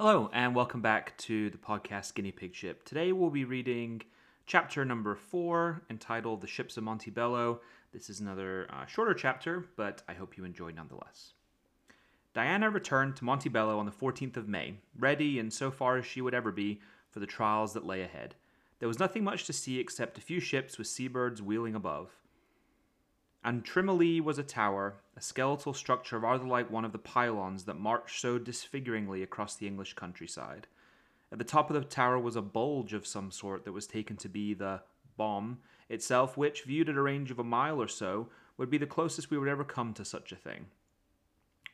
Hello, and welcome back to the podcast Guinea Pig Ship. Today we'll be reading chapter number four, entitled The Ships of Montebello. This is another uh, shorter chapter, but I hope you enjoy nonetheless. Diana returned to Montebello on the 14th of May, ready and so far as she would ever be for the trials that lay ahead. There was nothing much to see except a few ships with seabirds wheeling above. And Trimouille was a tower, a skeletal structure rather like one of the pylons that marched so disfiguringly across the English countryside. At the top of the tower was a bulge of some sort that was taken to be the bomb itself, which, viewed at a range of a mile or so, would be the closest we would ever come to such a thing.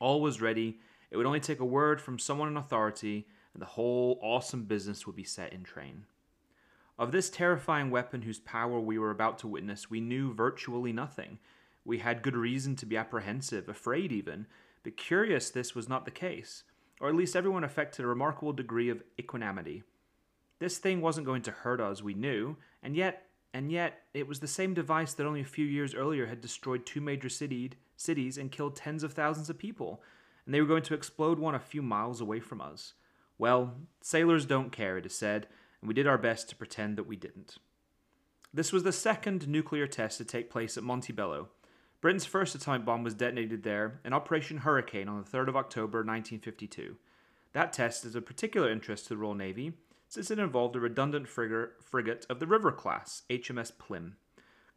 All was ready. It would only take a word from someone in authority, and the whole awesome business would be set in train. Of this terrifying weapon whose power we were about to witness, we knew virtually nothing. We had good reason to be apprehensive, afraid even, but curious this was not the case, or at least everyone affected a remarkable degree of equanimity. This thing wasn't going to hurt us, we knew, and yet, and yet, it was the same device that only a few years earlier had destroyed two major citied, cities and killed tens of thousands of people, and they were going to explode one a few miles away from us. Well, sailors don't care, it is said, and we did our best to pretend that we didn't. This was the second nuclear test to take place at Montebello, Britain's first atomic bomb was detonated there in Operation Hurricane on the 3rd of October 1952. That test is of particular interest to the Royal Navy since it involved a redundant frigate of the River class, HMS Plym,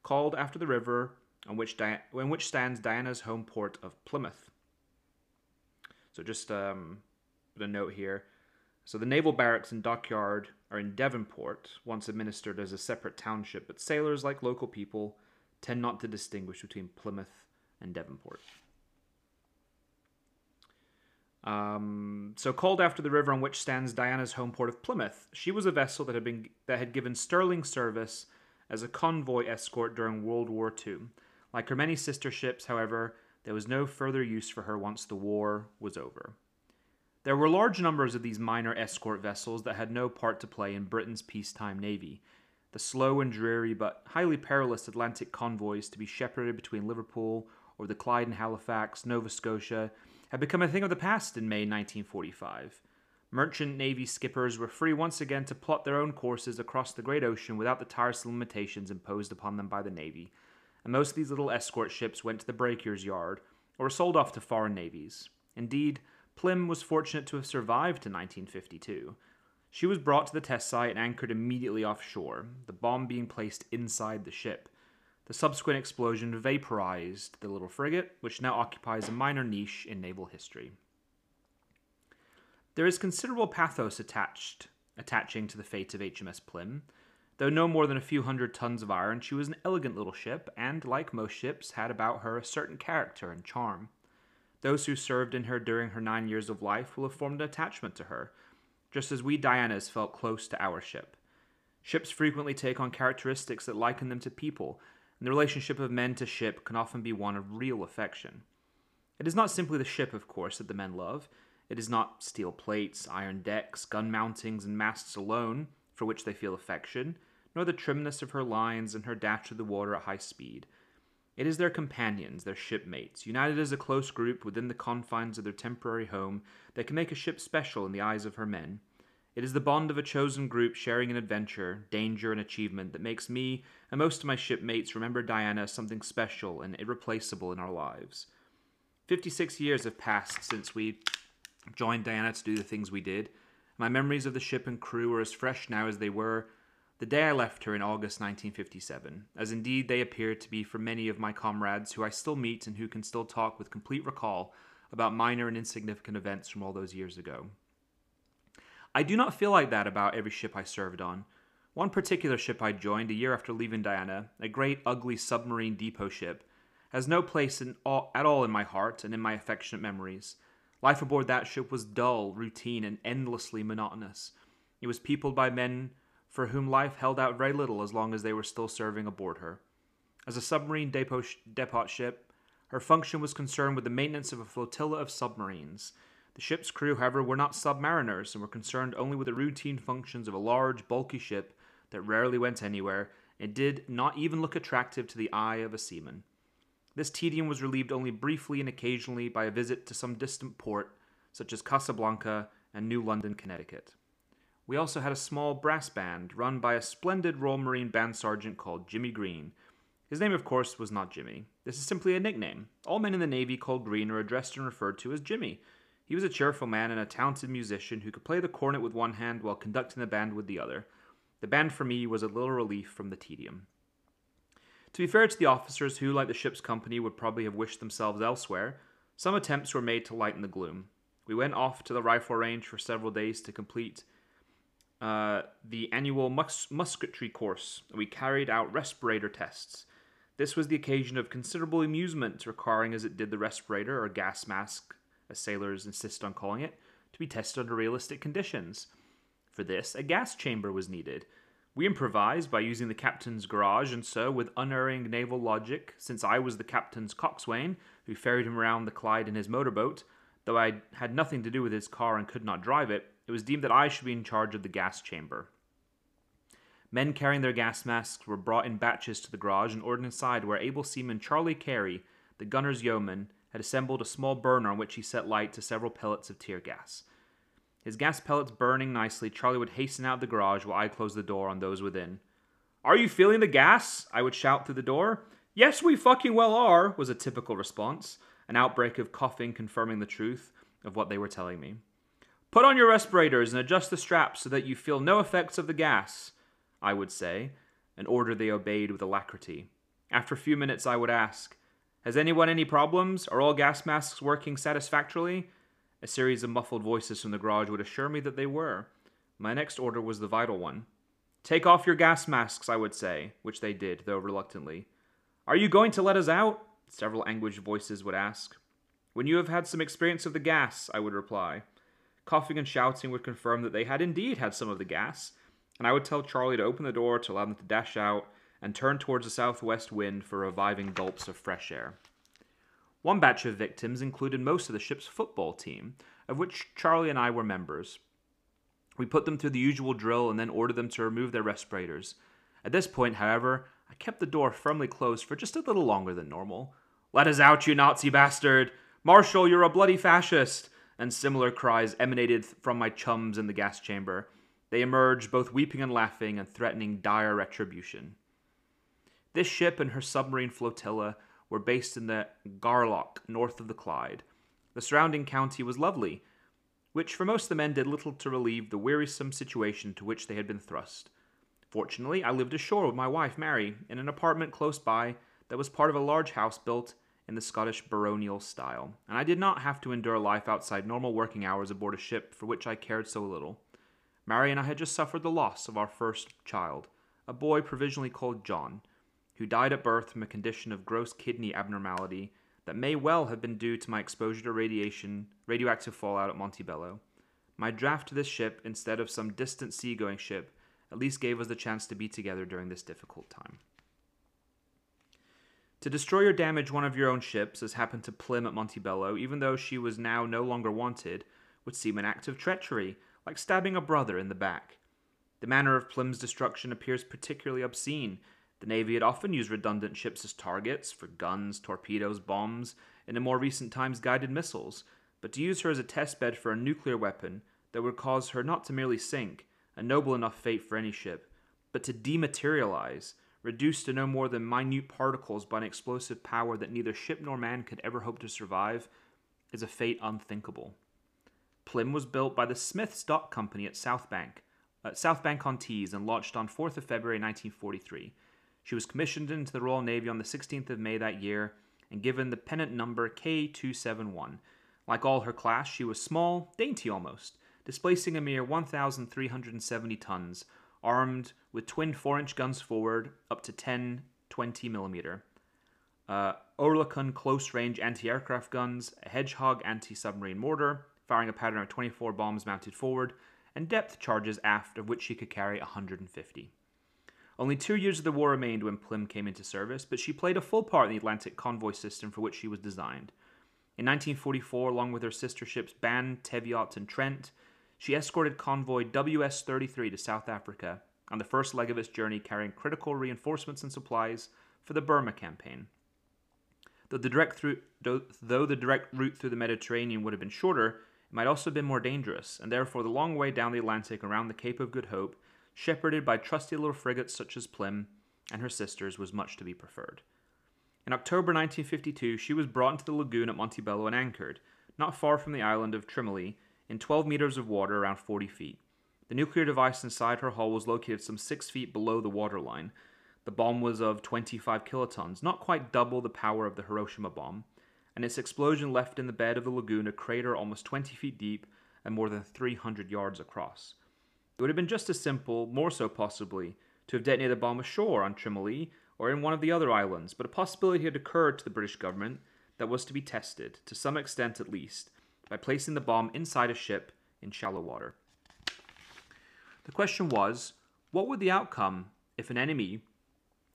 called after the river on which, Di- which stands Diana's home port of Plymouth. So, just um, a note here. So, the naval barracks and dockyard are in Devonport, once administered as a separate township, but sailors, like local people, tend not to distinguish between Plymouth and Devonport. Um, so called after the river on which stands Diana's home port of Plymouth, she was a vessel that had been that had given sterling service as a convoy escort during World War II. Like her many sister ships, however, there was no further use for her once the war was over. There were large numbers of these minor escort vessels that had no part to play in Britain's peacetime navy, the slow and dreary but highly perilous Atlantic convoys to be shepherded between Liverpool or the Clyde and Halifax, Nova Scotia, had become a thing of the past in May 1945. Merchant Navy skippers were free once again to plot their own courses across the great ocean without the tiresome limitations imposed upon them by the Navy, and most of these little escort ships went to the breaker's yard or were sold off to foreign navies. Indeed, Plym was fortunate to have survived to 1952. She was brought to the test site and anchored immediately offshore, the bomb being placed inside the ship. The subsequent explosion vaporized the little frigate, which now occupies a minor niche in naval history. There is considerable pathos attached attaching to the fate of HMS Plym. Though no more than a few hundred tons of iron, she was an elegant little ship, and, like most ships, had about her a certain character and charm. Those who served in her during her nine years of life will have formed an attachment to her, just as we Dianas felt close to our ship. Ships frequently take on characteristics that liken them to people, and the relationship of men to ship can often be one of real affection. It is not simply the ship, of course, that the men love. It is not steel plates, iron decks, gun mountings, and masts alone for which they feel affection, nor the trimness of her lines and her dash through the water at high speed. It is their companions, their shipmates, united as a close group within the confines of their temporary home, that can make a ship special in the eyes of her men. It is the bond of a chosen group sharing an adventure, danger, and achievement that makes me and most of my shipmates remember Diana as something special and irreplaceable in our lives. Fifty six years have passed since we joined Diana to do the things we did. My memories of the ship and crew are as fresh now as they were the day I left her in August 1957, as indeed they appear to be for many of my comrades who I still meet and who can still talk with complete recall about minor and insignificant events from all those years ago. I do not feel like that about every ship I served on. One particular ship I joined a year after leaving Diana, a great ugly submarine depot ship, has no place all, at all in my heart and in my affectionate memories. Life aboard that ship was dull, routine, and endlessly monotonous. It was peopled by men for whom life held out very little as long as they were still serving aboard her. As a submarine depot, depot ship, her function was concerned with the maintenance of a flotilla of submarines, the ship's crew, however, were not submariners and were concerned only with the routine functions of a large, bulky ship that rarely went anywhere and did not even look attractive to the eye of a seaman. This tedium was relieved only briefly and occasionally by a visit to some distant port, such as Casablanca and New London, Connecticut. We also had a small brass band run by a splendid Royal Marine band sergeant called Jimmy Green. His name, of course, was not Jimmy. This is simply a nickname. All men in the Navy called Green are addressed and referred to as Jimmy. He was a cheerful man and a talented musician who could play the cornet with one hand while conducting the band with the other. The band for me was a little relief from the tedium. To be fair to the officers who, like the ship's company, would probably have wished themselves elsewhere, some attempts were made to lighten the gloom. We went off to the rifle range for several days to complete uh, the annual mus- musketry course. We carried out respirator tests. This was the occasion of considerable amusement, requiring as it did the respirator, or gas mask, as sailors insist on calling it, to be tested under realistic conditions. For this, a gas chamber was needed. We improvised by using the captain's garage, and so, with unerring naval logic, since I was the captain's coxswain, who ferried him around the Clyde in his motorboat, though I had nothing to do with his car and could not drive it, it was deemed that I should be in charge of the gas chamber. Men carrying their gas masks were brought in batches to the garage and ordered inside, where able seaman Charlie Carey, the gunner's yeoman, had assembled a small burner on which he set light to several pellets of tear gas. His gas pellets burning nicely, Charlie would hasten out of the garage while I closed the door on those within. Are you feeling the gas? I would shout through the door. Yes, we fucking well are, was a typical response, an outbreak of coughing confirming the truth of what they were telling me. Put on your respirators and adjust the straps so that you feel no effects of the gas, I would say, an order they obeyed with alacrity. After a few minutes, I would ask, Has anyone any problems? Are all gas masks working satisfactorily? A series of muffled voices from the garage would assure me that they were. My next order was the vital one. Take off your gas masks, I would say, which they did, though reluctantly. Are you going to let us out? Several anguished voices would ask. When you have had some experience of the gas, I would reply. Coughing and shouting would confirm that they had indeed had some of the gas, and I would tell Charlie to open the door to allow them to dash out and turn towards the southwest wind for reviving gulps of fresh air. One batch of victims included most of the ship's football team, of which Charlie and I were members. We put them through the usual drill and then ordered them to remove their respirators. At this point, however, I kept the door firmly closed for just a little longer than normal. Let us out, you Nazi bastard! Marshal, you're a bloody fascist! And similar cries emanated from my chums in the gas chamber. They emerged, both weeping and laughing, and threatening dire retribution. This ship and her submarine flotilla were based in the Gareloch, north of the Clyde. The surrounding county was lovely, which for most of the men did little to relieve the wearisome situation to which they had been thrust. Fortunately, I lived ashore with my wife, Mary, in an apartment close by that was part of a large house built in the Scottish baronial style, and I did not have to endure life outside normal working hours aboard a ship for which I cared so little. Mary and I had just suffered the loss of our first child, a boy provisionally called John, who died at birth from a condition of gross kidney abnormality that may well have been due to my exposure to radiation, radioactive fallout at Montebello. My draft to this ship, instead of some distant seagoing ship, at least gave us the chance to be together during this difficult time. To destroy or damage one of your own ships, as happened to Plym at Montebello, even though she was now no longer wanted, would seem an act of treachery, like stabbing a brother in the back. The manner of Plym's destruction appears particularly obscene, the Navy had often used redundant ships as targets for guns, torpedoes, bombs, and in more recent times guided missiles, but to use her as a test bed for a nuclear weapon that would cause her not to merely sink, a noble enough fate for any ship, but to dematerialize, reduced to no more than minute particles by an explosive power that neither ship nor man could ever hope to survive, is a fate unthinkable. Plym was built by the Smiths Dock Company at South Southbank, at uh, Southbank on Tees, and launched on 4th of February 1943 she was commissioned into the Royal Navy on the 16th of May that year and given the pennant number K271. Like all her class, she was small, dainty almost, displacing a mere 1,370 tons, armed with twin 4 inch guns forward, up to 10 20 millimeter. Uh, Oerlikon close range anti aircraft guns, a Hedgehog anti submarine mortar, firing a pattern of 24 bombs mounted forward, and depth charges aft, of which she could carry 150. Only two years of the war remained when Plym came into service, but she played a full part in the Atlantic convoy system for which she was designed. In 1944, along with her sister ships Bann, Teviot, and Trent, she escorted convoy WS 33 to South Africa on the first leg of its journey, carrying critical reinforcements and supplies for the Burma campaign. Though the direct, through, though the direct route through the Mediterranean would have been shorter, it might also have been more dangerous, and therefore the long way down the Atlantic around the Cape of Good Hope, shepherded by trusty little frigates such as Plym and her sisters, was much to be preferred. In October 1952, she was brought into the lagoon at Montebello and anchored, not far from the island of Trimouille, in 12 meters of water around 40 feet. The nuclear device inside her hull was located some 6 feet below the waterline. The bomb was of 25 kilotons, not quite double the power of the Hiroshima bomb, and its explosion left in the bed of the lagoon a crater almost 20 feet deep and more than 300 yards across. It would have been just as simple, more so possibly, to have detonated the bomb ashore on Trimouille or in one of the other islands, but a possibility had occurred to the British government that was to be tested, to some extent at least, by placing the bomb inside a ship in shallow water. The question was what would the outcome if an enemy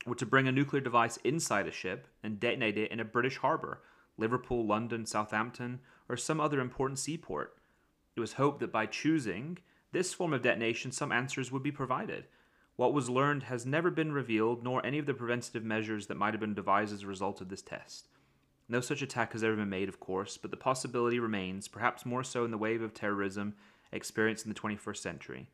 were to bring a nuclear device inside a ship and detonate it in a British harbour, Liverpool, London, Southampton, or some other important seaport? It was hoped that by choosing this form of detonation, some answers would be provided. What was learned has never been revealed, nor any of the preventative measures that might have been devised as a result of this test. No such attack has ever been made, of course, but the possibility remains, perhaps more so in the wave of terrorism experienced in the 21st century.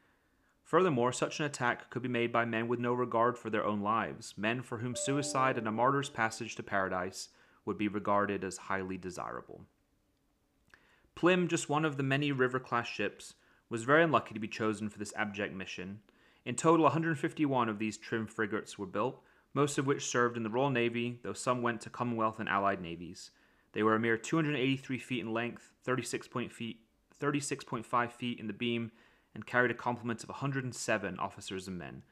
Furthermore, such an attack could be made by men with no regard for their own lives, men for whom suicide and a martyr's passage to paradise would be regarded as highly desirable. Plym, just one of the many river class ships, was very unlucky to be chosen for this abject mission. In total, 151 of these trim frigates were built, most of which served in the Royal Navy, though some went to Commonwealth and Allied navies. They were a mere 283 feet in length, 36.5 feet, 36.5 feet in the beam, and carried a complement of 107 officers and men.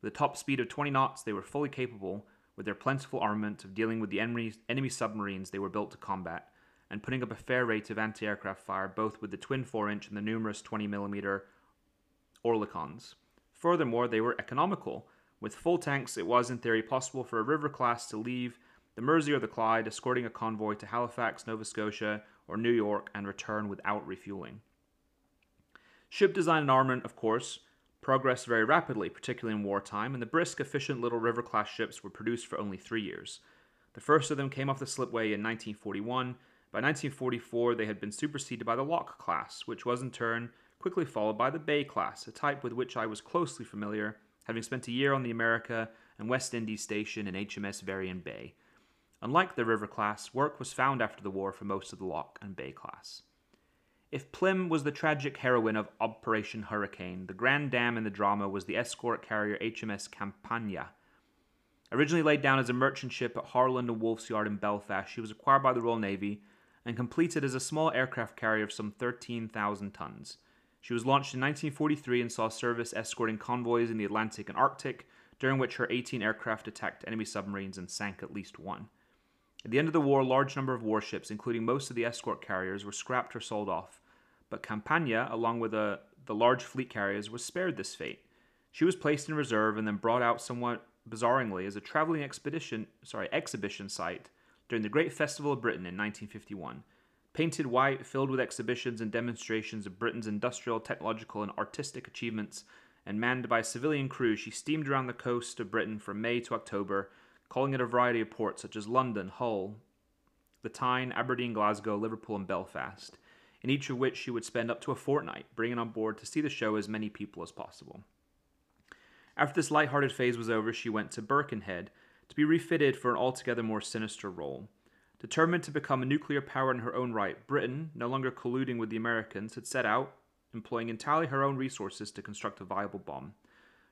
With a top speed of 20 knots, they were fully capable, with their plentiful armament, of dealing with the enemy, enemy submarines they were built to combat, and putting up a fair rate of anti aircraft fire both with the twin 4 inch and the numerous 20 mm Oerlikons. Furthermore, they were economical, with full tanks, it was in theory possible for a river class to leave the Mersey or the Clyde, escorting a convoy to Halifax, Nova Scotia, or New York, and return without refueling. Ship design and armament, of course, progressed very rapidly, particularly in wartime, and the brisk, efficient little river class ships were produced for only three years. The first of them came off the slipway in 1941. By 1944, they had been superseded by the Loch class, which was in turn quickly followed by the Bay class, a type with which I was closely familiar having spent a year on the America and West Indies station in HMS Veryan Bay. Unlike the River class, work was found after the war for most of the Loch and Bay class. If Plym was the tragic heroine of Operation Hurricane, the grand dam in the drama was the escort carrier HMS Campania. Originally laid down as a merchant ship at Harland and Wolff's Yard in Belfast, she was acquired by the Royal Navy and completed as a small aircraft carrier of some 13,000 tons. She was launched in 1943 and saw service escorting convoys in the Atlantic and Arctic, during which her 18 aircraft attacked enemy submarines and sank at least one. At the end of the war, a large number of warships, including most of the escort carriers, were scrapped or sold off, but Campania, along with a, the large fleet carriers, was spared this fate. She was placed in reserve and then brought out somewhat bizarrely as a traveling expedition, sorry, exhibition site during the Great Festival of Britain in 1951, Painted white, filled with exhibitions and demonstrations of Britain's industrial, technological, and artistic achievements, and manned by a civilian crew, she steamed around the coast of Britain from May to October, calling at a variety of ports such as London, Hull, the Tyne, Aberdeen, Glasgow, Liverpool, and Belfast, in each of which she would spend up to a fortnight, bringing on board to see the show as many people as possible. After this light-hearted phase was over, she went to Birkenhead to be refitted for an altogether more sinister role. Determined to become a nuclear power in her own right, Britain, no longer colluding with the Americans, had set out, employing entirely her own resources to construct a viable bomb.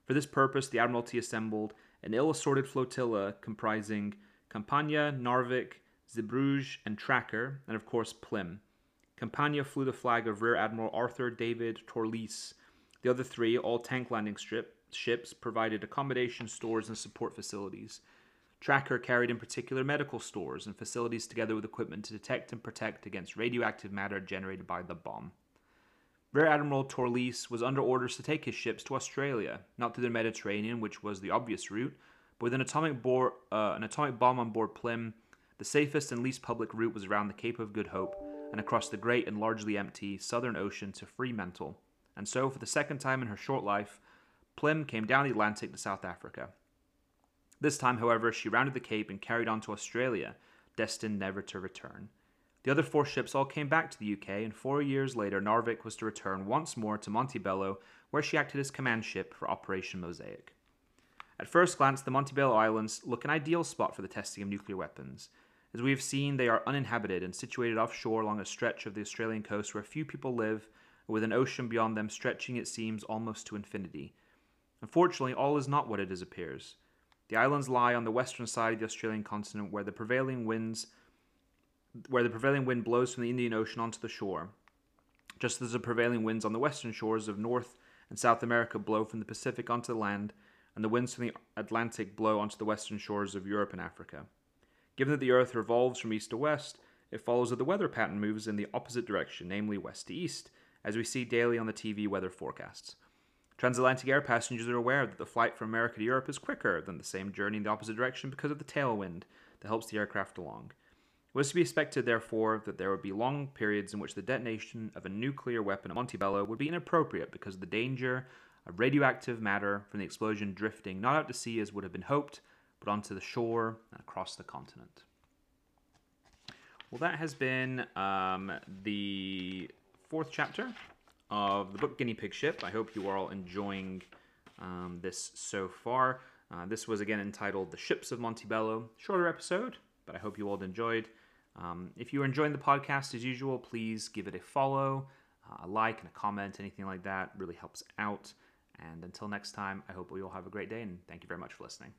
For this purpose, the Admiralty assembled an ill assorted flotilla comprising Campania, Narvik, Zeebrugge, and Tracker, and of course Plym. Campania flew the flag of Rear Admiral Arthur David Torlesse. The other three, all tank landing strip, ships, provided accommodation, stores, and support facilities. Tracker carried in particular medical stores and facilities together with equipment to detect and protect against radioactive matter generated by the bomb. Rear Admiral Torlesse was under orders to take his ships to Australia, not through the Mediterranean, which was the obvious route, but with an atomic, bo- uh, an atomic bomb on board Plym, the safest and least public route was around the Cape of Good Hope and across the great and largely empty Southern Ocean to Fremantle. And so, for the second time in her short life, Plym came down the Atlantic to South Africa. This time, however, she rounded the Cape and carried on to Australia, destined never to return. The other four ships all came back to the UK, and four years later, Narvik was to return once more to Montebello, where she acted as command ship for Operation Mosaic. At first glance, the Montebello Islands look an ideal spot for the testing of nuclear weapons. As we have seen, they are uninhabited and situated offshore along a stretch of the Australian coast where few people live, with an ocean beyond them stretching, it seems, almost to infinity. Unfortunately, all is not what it appears. The islands lie on the western side of the Australian continent where the prevailing winds where the prevailing wind blows from the Indian Ocean onto the shore, just as the prevailing winds on the western shores of North and South America blow from the Pacific onto the land, and the winds from the Atlantic blow onto the western shores of Europe and Africa. Given that the Earth revolves from east to west, it follows that the weather pattern moves in the opposite direction, namely west to east, as we see daily on the TV weather forecasts. Transatlantic air passengers are aware that the flight from America to Europe is quicker than the same journey in the opposite direction because of the tailwind that helps the aircraft along. It was to be expected, therefore, that there would be long periods in which the detonation of a nuclear weapon at Montebello would be inappropriate because of the danger of radioactive matter from the explosion drifting not out to sea as would have been hoped, but onto the shore and across the continent. Well, that has been um, the fourth chapter of the book Guinea Pig Ship. I hope you are all enjoying um, this so far. Uh, this was again entitled The Ships of Montebello. Shorter episode, but I hope you all enjoyed. Um, if you are enjoying the podcast as usual, please give it a follow, uh, a like, and a comment. Anything like that really helps out. And until next time, I hope we all have a great day and thank you very much for listening.